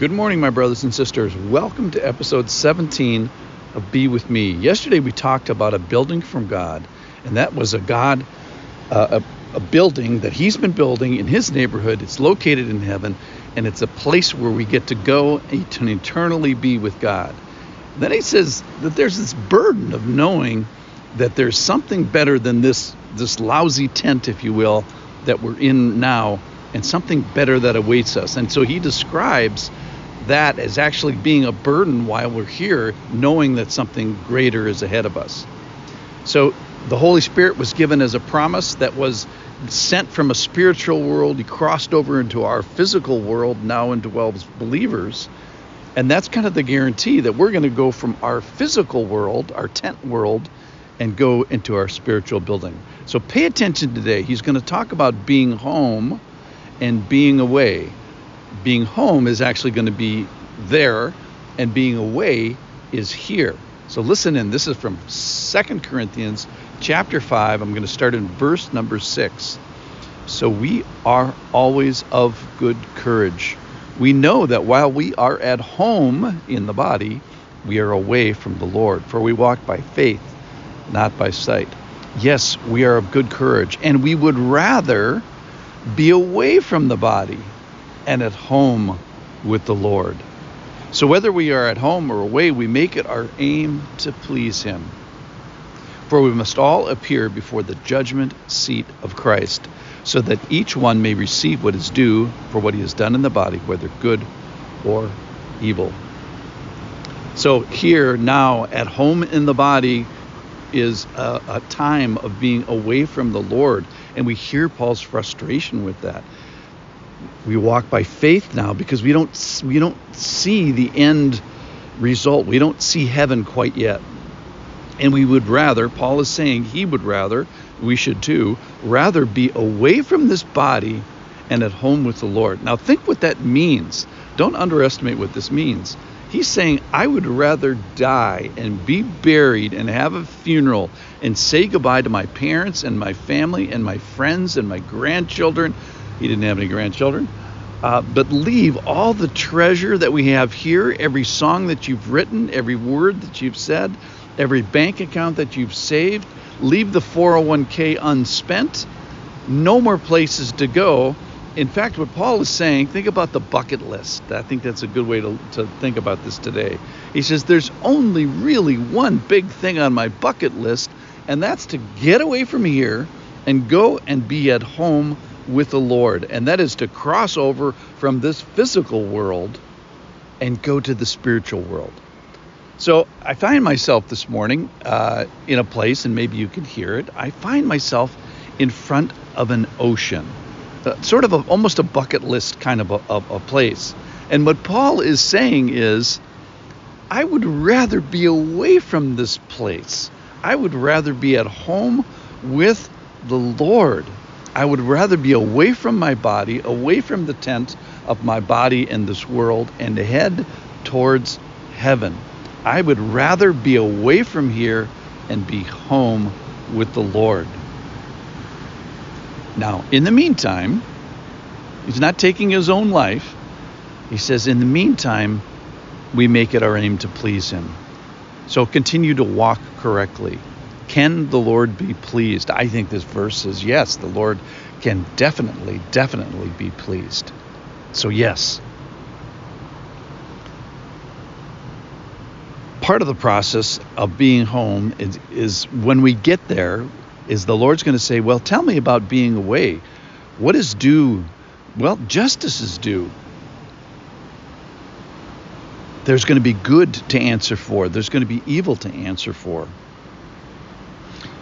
Good morning, my brothers and sisters. Welcome to episode 17 of Be With Me. Yesterday we talked about a building from God, and that was a God, uh, a, a building that He's been building in His neighborhood. It's located in heaven, and it's a place where we get to go and eternally be with God. then He says that there's this burden of knowing that there's something better than this this lousy tent, if you will, that we're in now and something better that awaits us. And so he describes that as actually being a burden while we're here, knowing that something greater is ahead of us. So the Holy Spirit was given as a promise that was sent from a spiritual world. He crossed over into our physical world, now indwells believers. And that's kind of the guarantee that we're going to go from our physical world, our tent world, and go into our spiritual building. So pay attention today. He's going to talk about being home and being away. Being home is actually going to be there, and being away is here. So listen in. This is from Second Corinthians chapter 5. I'm going to start in verse number 6. So we are always of good courage. We know that while we are at home in the body, we are away from the Lord, for we walk by faith, not by sight. Yes, we are of good courage, and we would rather be away from the body and at home with the Lord. So whether we are at home or away, we make it our aim to please Him. For we must all appear before the judgment seat of Christ, so that each one may receive what is due for what he has done in the body, whether good or evil. So here now at home in the body is a, a time of being away from the Lord and we hear Paul's frustration with that. We walk by faith now because we don't we don't see the end result. We don't see heaven quite yet. And we would rather, Paul is saying he would rather, we should too, rather be away from this body and at home with the Lord. Now think what that means. Don't underestimate what this means. He's saying, I would rather die and be buried and have a funeral and say goodbye to my parents and my family and my friends and my grandchildren. He didn't have any grandchildren. Uh, but leave all the treasure that we have here, every song that you've written, every word that you've said, every bank account that you've saved. Leave the 401k unspent. No more places to go in fact, what Paul is saying, think about the bucket list. I think that's a good way to, to think about this today. He says, There's only really one big thing on my bucket list, and that's to get away from here and go and be at home with the Lord. And that is to cross over from this physical world and go to the spiritual world. So I find myself this morning uh, in a place, and maybe you can hear it. I find myself in front of an ocean uh, sort of a, almost a bucket list kind of a, a, a place. And what Paul is saying is, I would rather be away from this place. I would rather be at home with the Lord. I would rather be away from my body, away from the tent of my body in this world, and head towards heaven. I would rather be away from here and be home with the Lord. Now, in the meantime, he's not taking his own life. He says, in the meantime, we make it our aim to please him. So continue to walk correctly. Can the Lord be pleased? I think this verse says yes, the Lord can definitely, definitely be pleased. So, yes. Part of the process of being home is, is when we get there, is the Lord's going to say, Well, tell me about being away. What is due? Well, justice is due. There's going to be good to answer for, there's going to be evil to answer for.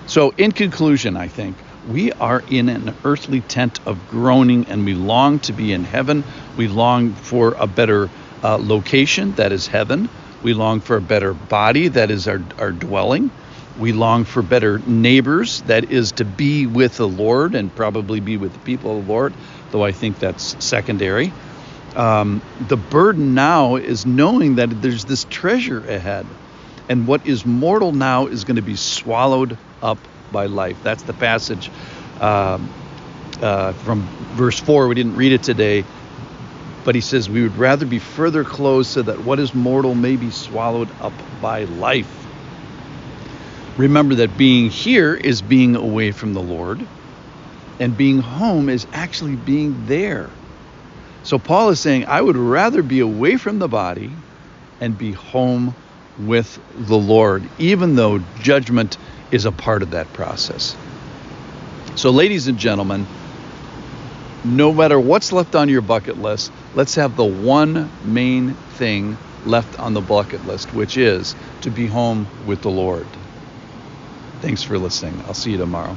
So, in conclusion, I think we are in an earthly tent of groaning and we long to be in heaven. We long for a better uh, location, that is heaven. We long for a better body, that is our, our dwelling. We long for better neighbors, that is to be with the Lord and probably be with the people of the Lord, though I think that's secondary. Um, the burden now is knowing that there's this treasure ahead, and what is mortal now is going to be swallowed up by life. That's the passage uh, uh, from verse 4. We didn't read it today, But he says we would rather be further closed so that what is mortal may be swallowed up by life. Remember that being here is being away from the Lord, and being home is actually being there. So Paul is saying, I would rather be away from the body and be home with the Lord, even though judgment is a part of that process. So, ladies and gentlemen, no matter what's left on your bucket list, let's have the one main thing left on the bucket list, which is to be home with the Lord. Thanks for listening. I'll see you tomorrow.